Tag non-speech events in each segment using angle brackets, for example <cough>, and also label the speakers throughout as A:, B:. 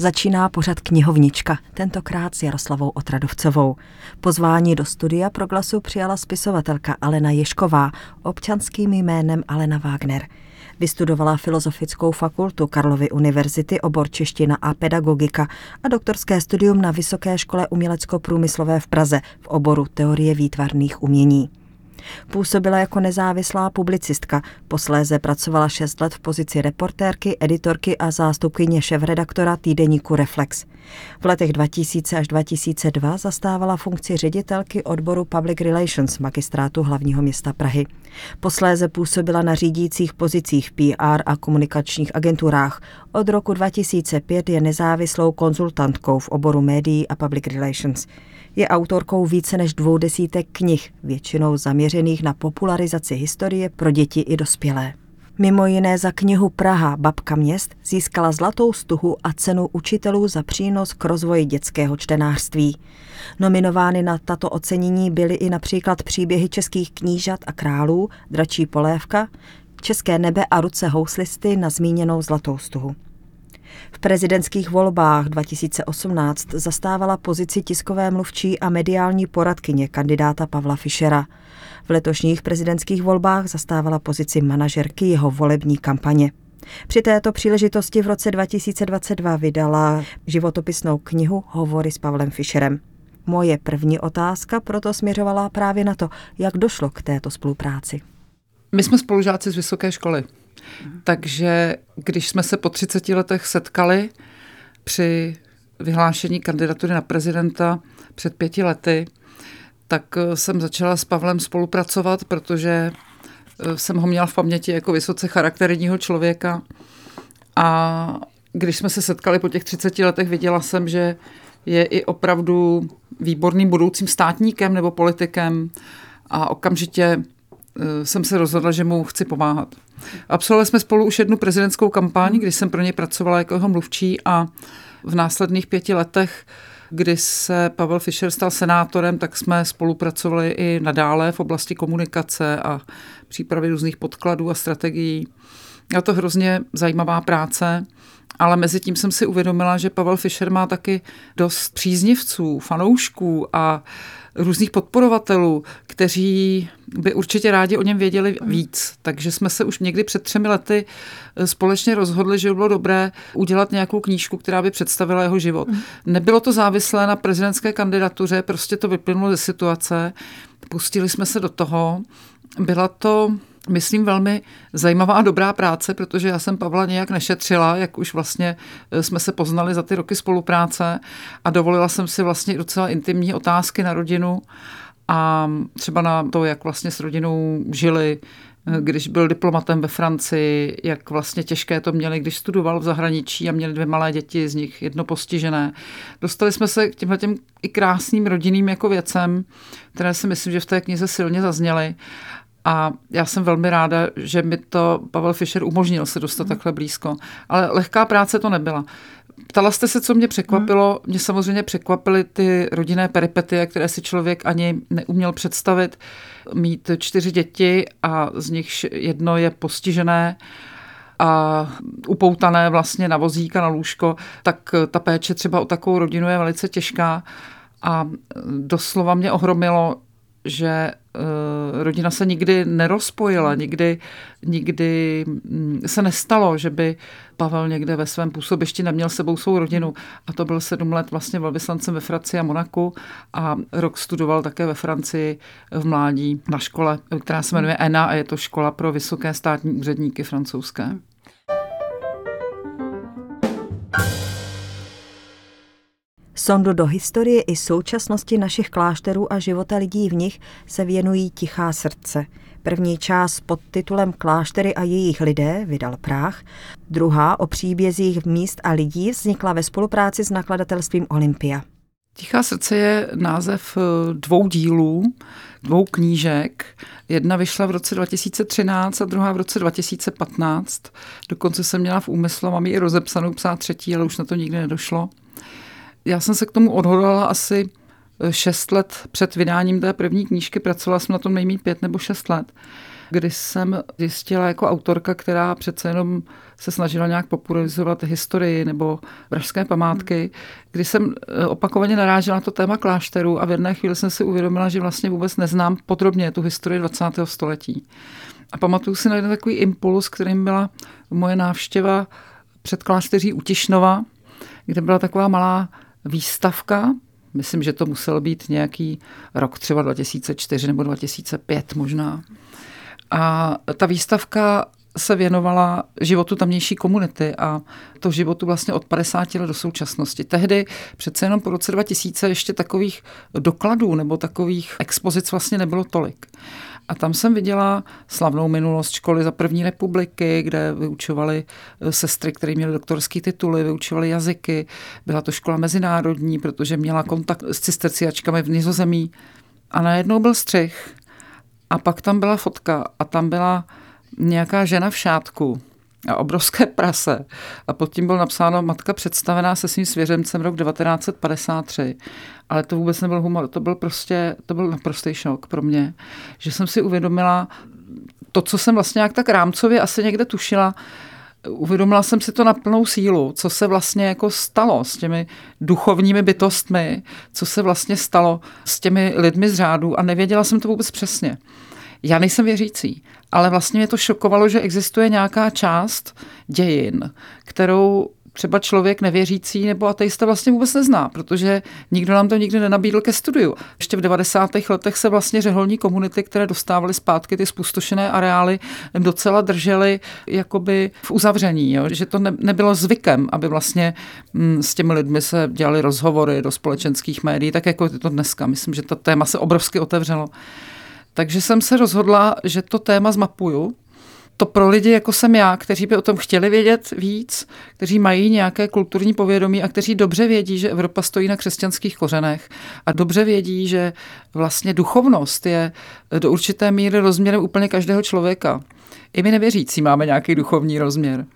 A: Začíná pořad knihovnička, tentokrát s Jaroslavou Otradovcovou. Pozvání do studia pro glasu přijala spisovatelka Alena Ješková, občanským jménem Alena Wagner. Vystudovala Filozofickou fakultu Karlovy univerzity, obor čeština a pedagogika a doktorské studium na Vysoké škole umělecko-průmyslové v Praze v oboru teorie výtvarných umění. Působila jako nezávislá publicistka, posléze pracovala 6 let v pozici reportérky, editorky a zástupkyně šéf-redaktora týdeníku Reflex. V letech 2000 až 2002 zastávala funkci ředitelky odboru Public Relations magistrátu hlavního města Prahy. Posléze působila na řídících pozicích PR a komunikačních agenturách. Od roku 2005 je nezávislou konzultantkou v oboru médií a public relations. Je autorkou více než dvou desítek knih, většinou zaměřených na popularizaci historie pro děti i dospělé. Mimo jiné za knihu Praha, babka měst, získala zlatou stuhu a cenu učitelů za přínos k rozvoji dětského čtenářství. Nominovány na tato ocenění byly i například příběhy českých knížat a králů, Dračí polévka, České nebe a ruce houslisty na zmíněnou zlatou stuhu. V prezidentských volbách 2018 zastávala pozici tiskové mluvčí a mediální poradkyně kandidáta Pavla Fischera. V letošních prezidentských volbách zastávala pozici manažerky jeho volební kampaně. Při této příležitosti v roce 2022 vydala životopisnou knihu Hovory s Pavlem Fischerem. Moje první otázka proto směřovala právě na to, jak došlo k této spolupráci.
B: My jsme spolužáci z vysoké školy. Takže když jsme se po 30 letech setkali při vyhlášení kandidatury na prezidenta před pěti lety, tak eh, jsem začala s Pavlem spolupracovat, protože eh, jsem ho měla v paměti jako vysoce charakterního člověka. A když jsme se setkali po těch 30 letech, viděla jsem, že je i opravdu výborným budoucím státníkem nebo politikem a okamžitě jsem se rozhodla, že mu chci pomáhat. Absolvovali jsme spolu už jednu prezidentskou kampaň, kdy jsem pro něj pracovala jako jeho mluvčí a v následných pěti letech, kdy se Pavel Fischer stal senátorem, tak jsme spolupracovali i nadále v oblasti komunikace a přípravy různých podkladů a strategií. Je to hrozně zajímavá práce, ale mezi tím jsem si uvědomila, že Pavel Fischer má taky dost příznivců, fanoušků a různých podporovatelů, kteří by určitě rádi o něm věděli víc. Takže jsme se už někdy před třemi lety eh, společně rozhodli, že by bylo dobré udělat nějakou knížku, která by představila jeho život. Mm. Nebylo to závislé na prezidentské kandidatuře, prostě to vyplynulo ze situace. Pustili jsme se do toho. Byla to myslím, velmi zajímavá a dobrá práce, protože já jsem Pavla nějak nešetřila, jak už vlastně eh, jsme se poznali za ty roky spolupráce a dovolila jsem si vlastně docela intimní otázky na rodinu a třeba na to, jak vlastně s rodinou žili, eh, když byl diplomatem ve Francii, jak vlastně těžké to měli, když studoval v zahraničí a měli dvě malé děti, z nich jedno postižené. Dostali jsme se k těmhle těm i krásným rodinným jako věcem, které si myslím, že v té knize silně zazněly. A já jsem velmi ráda, že mi to Pavel Fischer umožnil se dostat mm. takhle blízko. Ale lehká práce to nebyla. Ptala jste se, co mě překvapilo. Mm. Mě samozřejmě překvapily ty rodinné peripetie, které si člověk ani neuměl představit. Mít čtyři děti a z nich jedno je postižené a upoutané vlastně na vozík a na lůžko, tak ta péče třeba o takovou rodinu je velice těžká. A doslova mě ohromilo, že uh, rodina se nikdy nerozpojila, nikdy, nikdy mm, se nestalo, že by Pavel někde ve svém působišti neměl sebou svou rodinu. A to byl sedm let vlastně velvyslancem ve Francii a Monaku a rok studoval také ve Francii v mládí na škole, která se jmenuje ENA a je to škola pro vysoké státní úředníky francouzské.
A: Sondu do historie i současnosti našich klášterů a života lidí v nich se věnují Tichá srdce. První část pod titulem Kláštery a jejich lidé vydal Práh, druhá o příbězích míst a lidí vznikla ve spolupráci s nakladatelstvím Olympia.
B: Tichá srdce je název eh, dvou dílů, dvou knížek. Jedna vyšla v roce 2013 a druhá v roce 2015. Dokonce jsem měla v úmyslu, mám ji i rozepsanou psát třetí, ale už na to nikdy nedošlo já jsem se k tomu odhodlala asi šest let před vydáním té první knížky, pracovala jsem na tom nejmít pět nebo šest let, kdy jsem zjistila jako autorka, která přece jenom se snažila nějak popularizovat historii nebo pražské památky, kdy jsem eh, opakovaně narážela na to téma klášterů a v jedné chvíli jsem si uvědomila, že vlastně vůbec neznám podrobně tu historii 20. století. A pamatuju si na jeden takový impuls, kterým byla moje návštěva před klášteří u Tišnova, kde byla taková malá výstavka, myslím, že to musel být nějaký rok třeba 2004 nebo 2005 možná. A ta výstavka se věnovala životu tamnější komunity a to životu vlastně od 50 let do současnosti. Tehdy přece jenom po roce 2000 ještě takových dokladů nebo takových expozic vlastně nebylo tolik. A tam jsem viděla slavnou minulost školy za první republiky, kde vyučovali eh, sestry, které měly doktorské tituly, vyučovali jazyky. Byla to škola mezinárodní, protože měla kontakt s cisterciačkami v Nizozemí. A najednou byl střih. A pak tam byla fotka a tam byla nějaká žena v šátku a obrovské prase. A pod tím bylo napsáno matka představená se svým svěřencem rok 1953. Ale to vůbec nebyl humor, to byl prostě, to byl naprostý šok pro mě, že jsem si uvědomila to, co jsem vlastně nějak tak rámcově asi někde tušila, uvědomila jsem si to na plnou sílu, co se vlastně jako stalo s těmi duchovními bytostmi, co se vlastně stalo s těmi lidmi z řádu a nevěděla jsem to vůbec přesně. Já nejsem věřící, ale vlastně mě to šokovalo, že existuje nějaká část dějin, kterou třeba člověk nevěřící nebo ateista vlastně vůbec nezná, protože nikdo nám to nikdy nenabídl ke studiu. Ještě v 90. letech se vlastně řeholní komunity, které dostávaly zpátky ty spustošené areály, docela držely jakoby v uzavření, jo? že to ne, nebylo zvykem, aby vlastně m, s těmi lidmi se dělali rozhovory do společenských médií, tak jako je to dneska. Myslím, že to téma se obrovsky otevřelo. Takže jsem se rozhodla, že to téma zmapuju. To pro lidi, jako jsem já, kteří by o tom chtěli vědět víc, kteří mají nějaké kulturní povědomí a kteří dobře vědí, že Evropa stojí na křesťanských kořenech a dobře vědí, že vlastně duchovnost je do určité míry rozměrem úplně každého člověka. I my nevěřící máme nějaký duchovní rozměr.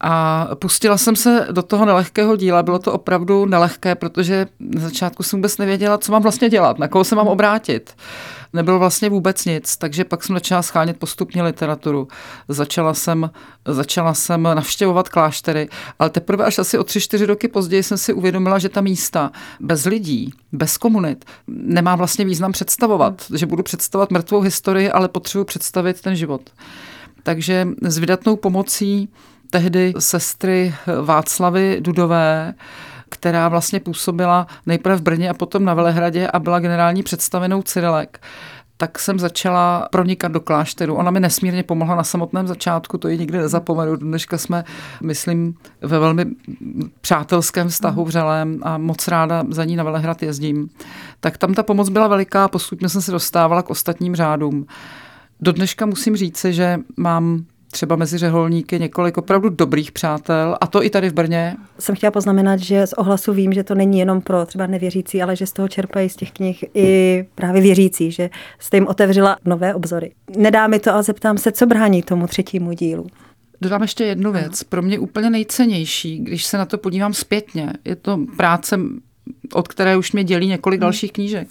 B: A pustila jsem se do toho nelehkého díla. Bylo to opravdu nelehké, protože na začátku jsem vůbec nevěděla, co mám vlastně dělat, na koho se mám obrátit nebylo vlastně vůbec nic, takže pak jsem začala schánět postupně literaturu. Začala jsem, začala jsem navštěvovat kláštery, ale teprve až asi o tři, čtyři roky později jsem si uvědomila, že ta místa bez lidí, bez komunit, nemá vlastně význam představovat, že budu představovat mrtvou historii, ale potřebuji představit ten život. Takže s vydatnou pomocí tehdy sestry Václavy Dudové která vlastně působila nejprve v Brně a potom na Velehradě a byla generální představenou Cyrilek tak jsem začala pronikat do klášteru. Ona mi nesmírně pomohla na samotném začátku, to ji nikdy nezapomenu. Dneška jsme, myslím, ve velmi přátelském vztahu vřelém a moc ráda za ní na Velehrad jezdím. Tak tam ta pomoc byla veliká, postupně jsem se dostávala k ostatním řádům. Do dneška musím říci, že mám třeba mezi řeholníky několik opravdu dobrých přátel, a to i tady v Brně.
A: Jsem chtěla poznamenat, že z ohlasu vím, že to není jenom pro třeba nevěřící, ale že z toho čerpají z těch knih i právě věřící, že jste jim otevřela nové obzory. Nedá mi to a zeptám se, co brání tomu třetímu dílu.
B: Dodám ještě jednu věc. Pro mě úplně nejcennější, když se na to podívám zpětně, je to práce, od které už mě dělí několik hmm. dalších knížek,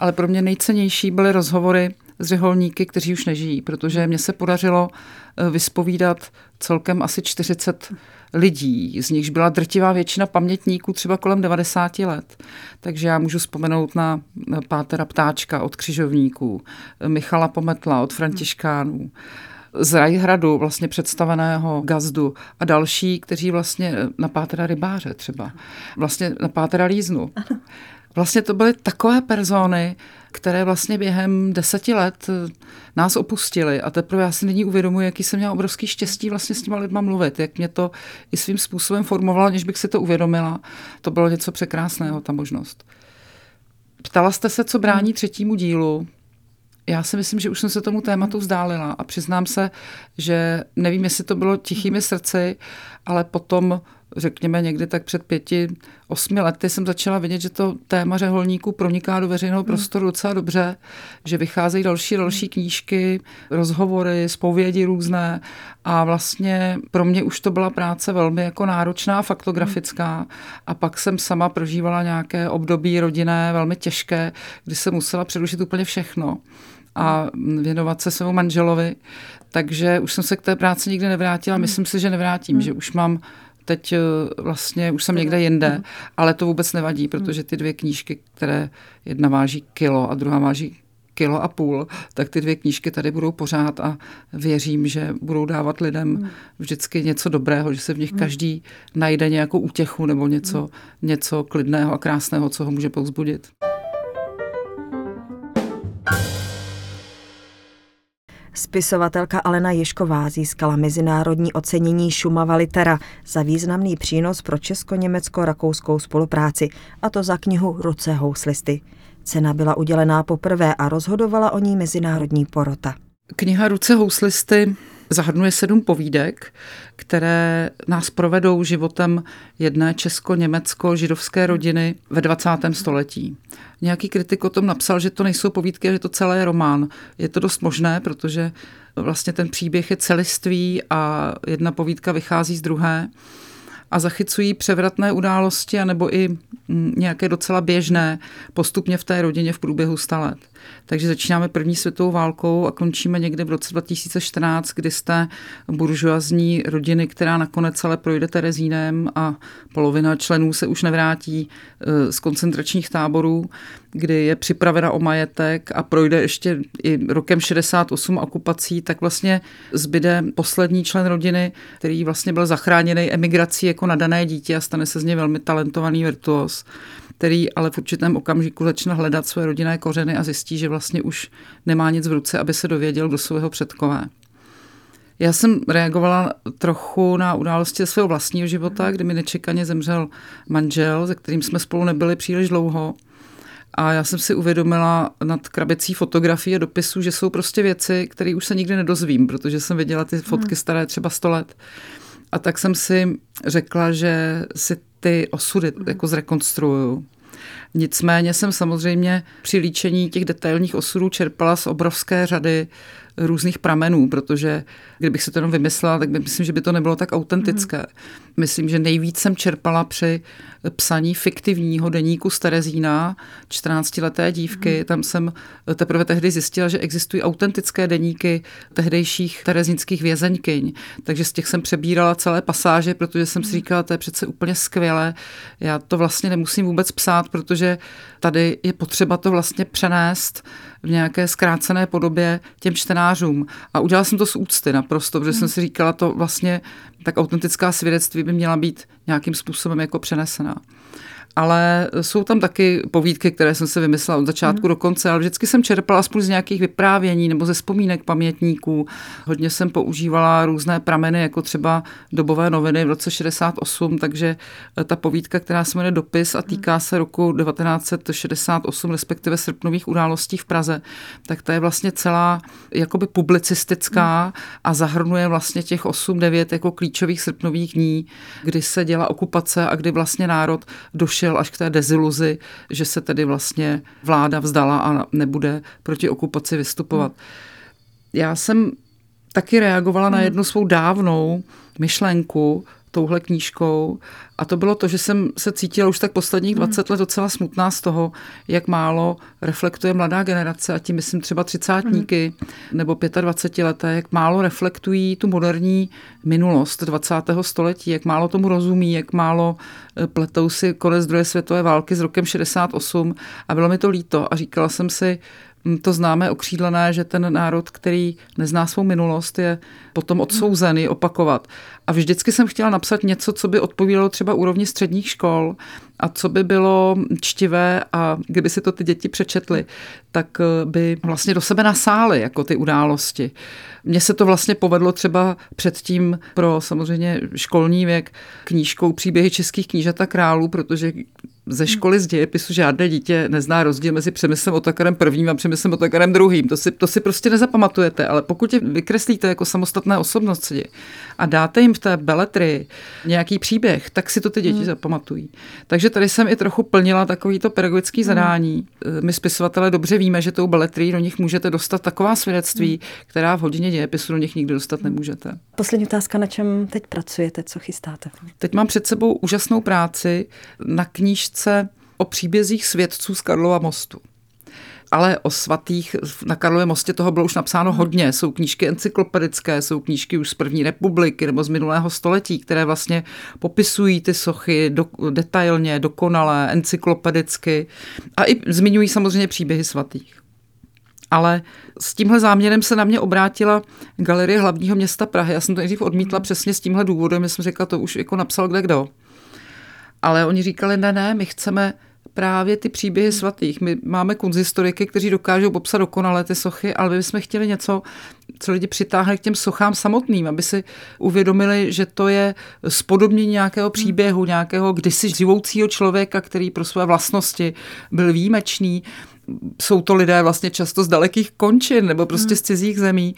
B: ale pro mě nejcennější byly rozhovory řeholníky, kteří už nežijí, protože mně se podařilo eh, vyspovídat celkem asi 40 lidí, z nichž byla drtivá většina pamětníků třeba kolem 90 let. Takže já můžu vzpomenout na Pátera Ptáčka od křižovníků, Michala Pometla od Františkánů, z Rajhradu vlastně představeného gazdu a další, kteří vlastně na Pátera Rybáře třeba, vlastně na Pátera Líznu. Vlastně to byly takové persony, které vlastně během deseti let eh, nás opustili a teprve já si nyní uvědomuji, jaký jsem měla obrovský štěstí vlastně s těma lidma mluvit, jak mě to i svým způsobem formovalo, než bych si to uvědomila. To bylo něco překrásného, ta možnost. Ptala jste se, co brání třetímu dílu. Já si myslím, že už jsem se tomu tématu vzdálila a přiznám se, že nevím, jestli to bylo tichými srdci, ale potom řekněme někdy tak před pěti, osmi lety jsem začala vidět, že to téma řeholníků proniká do veřejného hmm. prostoru docela dobře, že vycházejí další další knížky, rozhovory, zpovědi různé a vlastně pro mě už to byla práce velmi jako náročná, faktografická a pak jsem sama prožívala nějaké období rodinné velmi těžké, kdy jsem musela předušit úplně všechno a věnovat se svému manželovi. Takže už jsem se k té práci nikdy nevrátila. Myslím si, že nevrátím, že už mám teď eh, vlastně už jsem někde jinde, ale to vůbec nevadí, protože ty dvě knížky, které jedna váží kilo a druhá váží kilo a půl, tak ty dvě knížky tady budou pořád a věřím, že budou dávat lidem vždycky něco dobrého, že se v nich každý najde nějakou útěchu nebo něco, něco klidného a krásného, co ho může povzbudit.
A: Spisovatelka Alena Ješková získala mezinárodní ocenění Šumava Litera za významný přínos pro česko-německo-rakouskou spolupráci, a to za knihu Ruce houslisty. Cena byla udělená poprvé a rozhodovala o ní mezinárodní porota.
B: Kniha Ruce houslisty zahrnuje sedm povídek, které nás provedou životem jedné česko-německo-židovské rodiny ve 20. století. Nějaký kritik o tom napsal, že to nejsou povídky, že to celé je román. Je to dost možné, protože vlastně ten příběh je celistvý a jedna povídka vychází z druhé a zachycují převratné události anebo i nějaké docela běžné postupně v té rodině v průběhu sta let. Takže začínáme první světovou válkou a končíme někde v roce 2014, kdy jste buržoazní rodiny, která nakonec ale projde Terezínem a polovina členů se už nevrátí e, z koncentračních táborů, kdy je připravena o majetek a projde ještě i rokem 68 okupací, tak vlastně zbyde poslední člen rodiny, který vlastně byl zachráněný emigrací jako nadané dítě a stane se z něj velmi talentovaný virtuos který ale v určitém okamžiku začne hledat své rodinné kořeny a zjistí, že vlastně už nemá nic v ruce, aby se dověděl, kdo jsou jeho předkové. Já jsem reagovala trochu na události svého vlastního života, kdy mi nečekaně zemřel manžel, se kterým jsme spolu nebyli příliš dlouho. A já jsem si uvědomila nad krabicí fotografií a dopisů, že jsou prostě věci, které už se nikdy nedozvím, protože jsem viděla ty fotky hmm. staré třeba 100 let. A tak jsem si řekla, že si ty osudy mhm. jako zrekonstruuju. Nicméně jsem samozřejmě při líčení těch detailních osudů čerpala z obrovské řady různých pramenů, protože kdybych se to jenom vymyslela, tak by myslím, že by to nebylo tak autentické. Mm. Myslím, že nejvíc jsem čerpala při psaní fiktivního deníku z Terezína, 14-leté dívky. Mm. Tam jsem teprve tehdy zjistila, že existují autentické deníky tehdejších terezínských vězeňkyň. Takže z těch jsem přebírala celé pasáže, protože jsem si mhm. říkala, to je přece úplně skvělé. Já to vlastně nemusím vůbec psát, protože tady je potřeba to vlastně přenést v nějaké zkrácené podobě těm čtenářům. A udělala jsem to z úcty naprosto, protože hmm. jsem si říkala, to vlastně tak autentická svědectví by měla být nějakým způsobem jako přenesená ale jsou tam taky povídky, které jsem si vymyslela od začátku mm. do konce, ale vždycky jsem čerpala aspoň z nějakých vyprávění nebo ze vzpomínek pamětníků. Hodně jsem používala různé prameny, jako třeba dobové noviny v roce 68, takže eh, ta povídka, která se jmenuje Dopis a týká se roku 1968, respektive srpnových událostí v Praze, tak to je vlastně celá jakoby publicistická a zahrnuje vlastně těch 8-9 jako klíčových srpnových dní, kdy se děla okupace a kdy vlastně národ došel došel až k té deziluzi, že se tedy vlastně vláda vzdala a nebude proti okupaci vystupovat. Já jsem taky reagovala na hmm. jednu svou dávnou myšlenku, touhle knížkou. A to bylo to, že jsem se cítila už tak posledních 20 hmm. let docela smutná z toho, jak málo reflektuje mladá generace, a tím myslím třeba třicátníky mm. nebo 25 leté, jak málo reflektují tu moderní minulost 20. století, jak málo tomu rozumí, jak málo pletou si konec druhé světové války s rokem 68 a bylo mi to líto a říkala jsem si, hm, to známe okřídlené, že ten národ, který nezná svou minulost, je potom odsouzený opakovat. A vždycky jsem chtěla napsat něco, co by odpovídalo třeba úrovni středních škol a co by bylo čtivé a kdyby si to ty děti přečetly, tak eh, by vlastně do sebe nasály jako ty události. Mně se to vlastně povedlo třeba předtím pro samozřejmě školní věk knížkou Příběhy českých knížat a králů, protože ze školy z dějepisu žádné dítě nezná rozdíl mezi Přemyslem Otakarem prvním a Přemyslem Otakarem druhým. To si, to si prostě nezapamatujete, ale pokud je vykreslíte jako samostatné osobnosti a dáte jim v té beletry nějaký příběh, tak si to ty děti hmm. zapamatují. Takže tady jsem i trochu plnila takovýto pedagogický hmm. zadání. My spisovatelé dobře víme, že tou beletrí do nich můžete dostat taková svědectví, hmm. která v hodině dějepisu do nich nikdy dostat hmm. nemůžete.
A: Poslední otázka, na čem teď pracujete, co chystáte?
B: Teď mám před sebou úžasnou práci na knížce o příbězích svědců z Karlova mostu ale o svatých na Karlově mostě toho bylo už napsáno hmm. hodně. Jsou knížky encyklopedické, jsou knížky už z první republiky nebo z minulého století, které vlastně popisují ty sochy do, detailně, dokonale, encyklopedicky a i zmiňují samozřejmě příběhy svatých. Ale s tímhle záměrem se na mě obrátila Galerie hlavního města Prahy. Já jsem to nejdřív odmítla hmm. přesně s tímhle důvodem, já jsem řekla, to už jako napsal kde kdo. Ale oni říkali, ne, ne, my chceme právě ty příběhy svatých. My máme kunzistoriky, kteří dokážou popsat dokonale ty sochy, ale my jsme chtěli něco, co lidi přitáhne k těm sochám samotným, aby si uvědomili, že to je spodobnění nějakého příběhu, nějakého kdysi živoucího člověka, který pro své vlastnosti byl výjimečný. Jsou to lidé vlastně často z dalekých končin nebo prostě z cizích zemí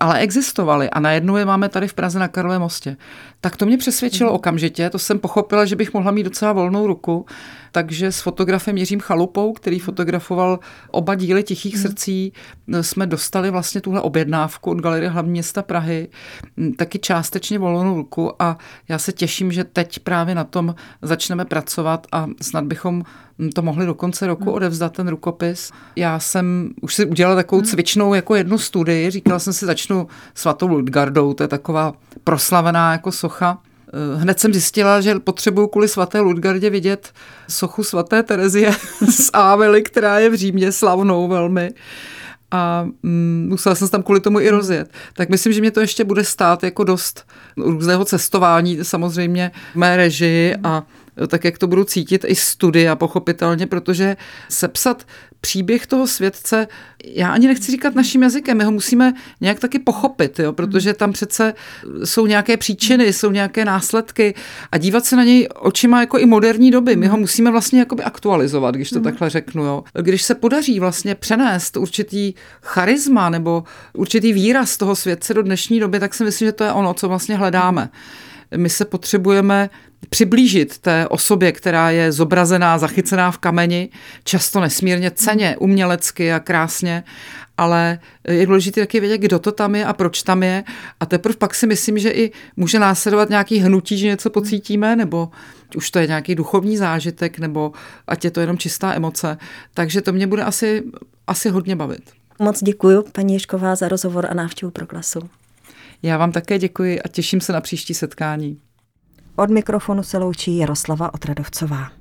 B: ale existovaly a najednou je máme tady v Praze na Karlově mostě. Tak to mě přesvědčilo mm. okamžitě, to jsem pochopila, že bych mohla mít docela volnou ruku, takže s fotografem Jiřím Chalupou, který fotografoval oba díly Tichých mm. srdcí, jsme dostali vlastně tuhle objednávku od Galerie hlavní města Prahy, mm, taky částečně volnou ruku a já se těším, že teď právě na tom začneme pracovat a snad bychom to mohli do konce roku hmm. odevzdat ten rukopis. Já jsem už si udělala takovou hmm. cvičnou jako jednu studii, říkala jsem si, začnu svatou Ludgardou, to je taková proslavená jako socha. Eh, hned jsem zjistila, že potřebuju kvůli svaté Ludgardě vidět sochu svaté Terezie <laughs> z Ávely, která je v Římě slavnou velmi a mm, musela jsem se tam kvůli tomu i rozjet. Tak myslím, že mě to ještě bude stát jako dost různého cestování, samozřejmě v mé režii a tak jak to budu cítit, i studia pochopitelně, protože sepsat příběh toho světce, já ani nechci říkat naším jazykem, my ho musíme nějak taky pochopit, jo, protože tam přece jsou nějaké příčiny, jsou nějaké následky a dívat se na něj očima jako i moderní doby. My ho musíme vlastně jakoby aktualizovat, když to mm. takhle řeknu. Jo. Když se podaří vlastně přenést určitý charisma nebo určitý výraz toho světce do dnešní doby, tak si myslím, že to je ono, co vlastně hledáme. My se potřebujeme přiblížit té osobě, která je zobrazená, zachycená v kameni, často nesmírně ceně, umělecky a krásně, ale je důležité taky vědět, kdo to tam je a proč tam je. A teprve pak si myslím, že i může následovat nějaký hnutí, že něco pocítíme, nebo už to je nějaký duchovní zážitek, nebo ať je to jenom čistá emoce. Takže to mě bude asi, asi hodně bavit.
A: Moc děkuji, paní Ješková, za rozhovor a návštěvu Proglasu.
B: Já vám také děkuji a těším se na příští setkání.
A: Od mikrofonu se loučí Jaroslava Otradovcová.